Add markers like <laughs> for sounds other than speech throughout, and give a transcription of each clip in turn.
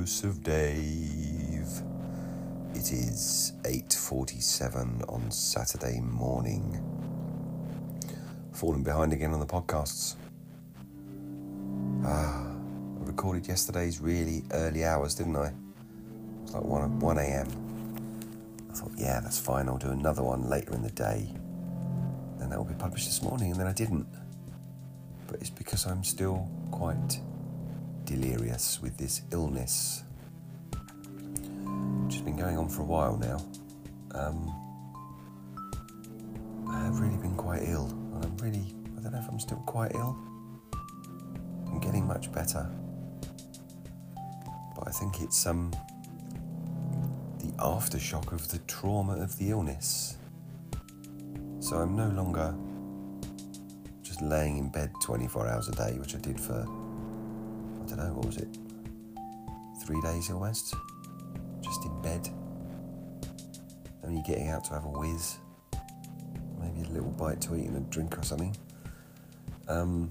Dose of Dave. It is 8:47 on Saturday morning. Falling behind again on the podcasts. Ah, I recorded yesterday's really early hours, didn't I? It was like 1, 1 a.m. I thought, yeah, that's fine. I'll do another one later in the day. Then that will be published this morning, and then I didn't. But it's because I'm still quite delirious with this illness, which has been going on for a while now. Um, I have really been quite ill, and I'm really, I don't know if I'm still quite ill. I'm getting much better, but I think it's um, the aftershock of the trauma of the illness. So I'm no longer just laying in bed 24 hours a day, which I did for don't know, what was it? Three days almost? Just in bed. Only getting out to have a whiz. Maybe a little bite to eat and a drink or something. Um,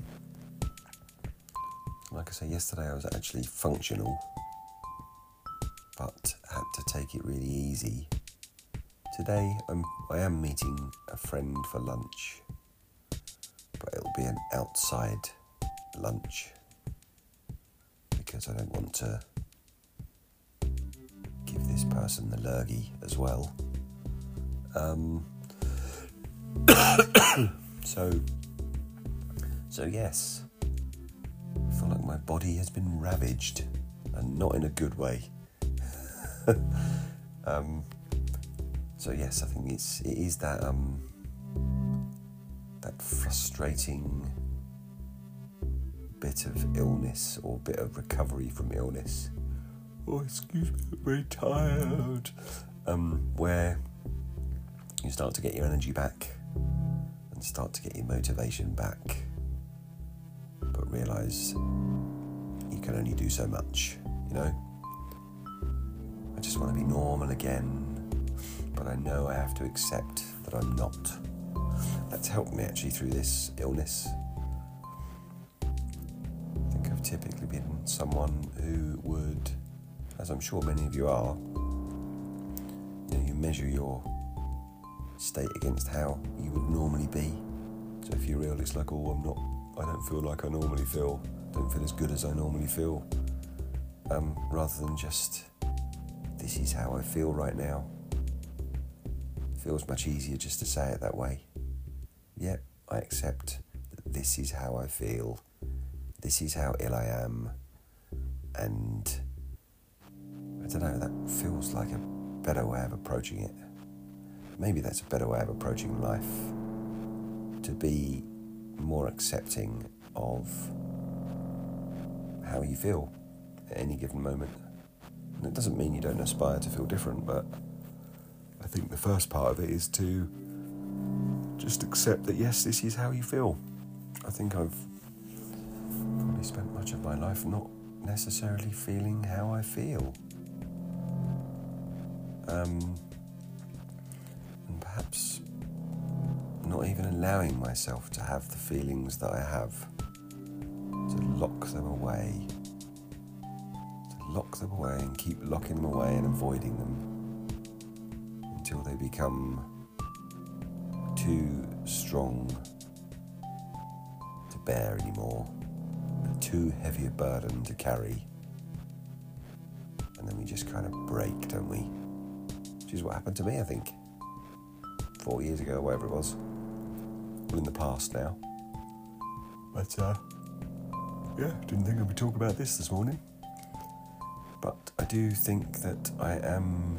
like I say, yesterday I was actually functional, but had to take it really easy. Today I'm I am meeting a friend for lunch, but it'll be an outside lunch because I don't want to give this person the lurgy as well. Um, <coughs> so, so yes, I feel like my body has been ravaged, and not in a good way. <laughs> um, so yes, I think it's it is that um, that frustrating bit of illness or bit of recovery from illness. Oh, excuse me, I'm very tired. Um, where you start to get your energy back and start to get your motivation back, but realize you can only do so much, you know? I just want to be normal again, but I know I have to accept that I'm not. That's helped me actually through this illness typically been someone who would, as I'm sure many of you are, you, know, you measure your state against how you would normally be. So if you're ill, it's like, oh, I'm not, I don't feel like I normally feel, don't feel as good as I normally feel. Um, rather than just, this is how I feel right now. It feels much easier just to say it that way. Yep, I accept that this is how I feel this is how ill I am, and I don't know, that feels like a better way of approaching it. Maybe that's a better way of approaching life to be more accepting of how you feel at any given moment. And it doesn't mean you don't aspire to feel different, but I think the first part of it is to just accept that yes, this is how you feel. I think I've probably spent much of my life not necessarily feeling how I feel. Um, and perhaps not even allowing myself to have the feelings that I have, to lock them away, to lock them away and keep locking them away and avoiding them. Until they become too strong to bear anymore too heavy a burden to carry. And then we just kind of break, don't we? Which is what happened to me, I think. Four years ago, whatever it was. Well, in the past now. But, uh, yeah, didn't think I would be talking about this this morning. But I do think that I am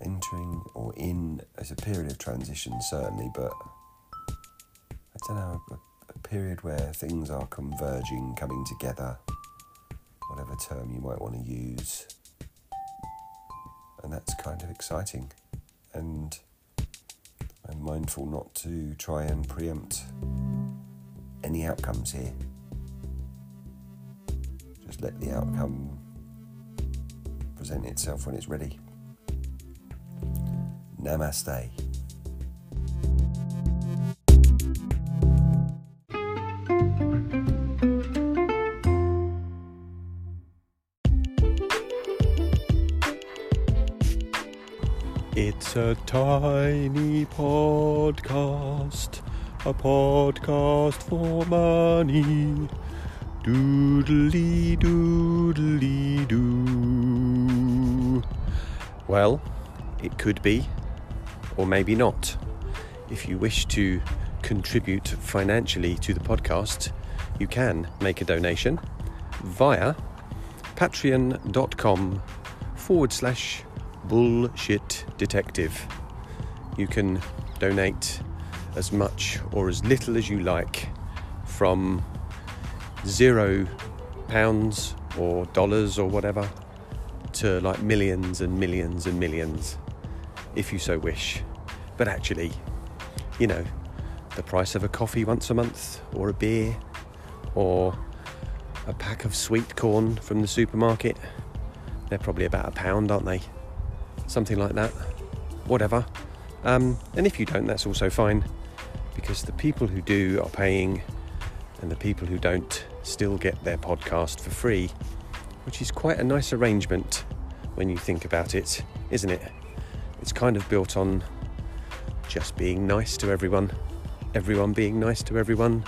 entering or in as a period of transition, certainly, but I don't know, a, a period where things are converging, coming together, whatever term you might want to use. And that's kind of exciting. And I'm mindful not to try and preempt any outcomes here. Just let the outcome present itself when it's ready. Namaste. It's a tiny podcast, a podcast for money. Doodly doodly doo. Well, it could be, or maybe not. If you wish to contribute financially to the podcast, you can make a donation via patreon.com forward slash bullshit detective. You can donate as much or as little as you like from zero pounds or dollars or whatever to like millions and millions and millions if you so wish. But actually, you know, the price of a coffee once a month or a beer or a pack of sweet corn from the supermarket. They're probably about a pound, aren't they? Something like that. Whatever. Um, and if you don't, that's also fine because the people who do are paying and the people who don't still get their podcast for free, which is quite a nice arrangement when you think about it, isn't it? It's kind of built on just being nice to everyone, everyone being nice to everyone,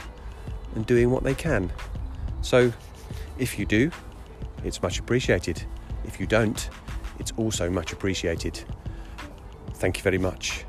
and doing what they can. So, if you do, it's much appreciated. If you don't, it's also much appreciated. Thank you very much.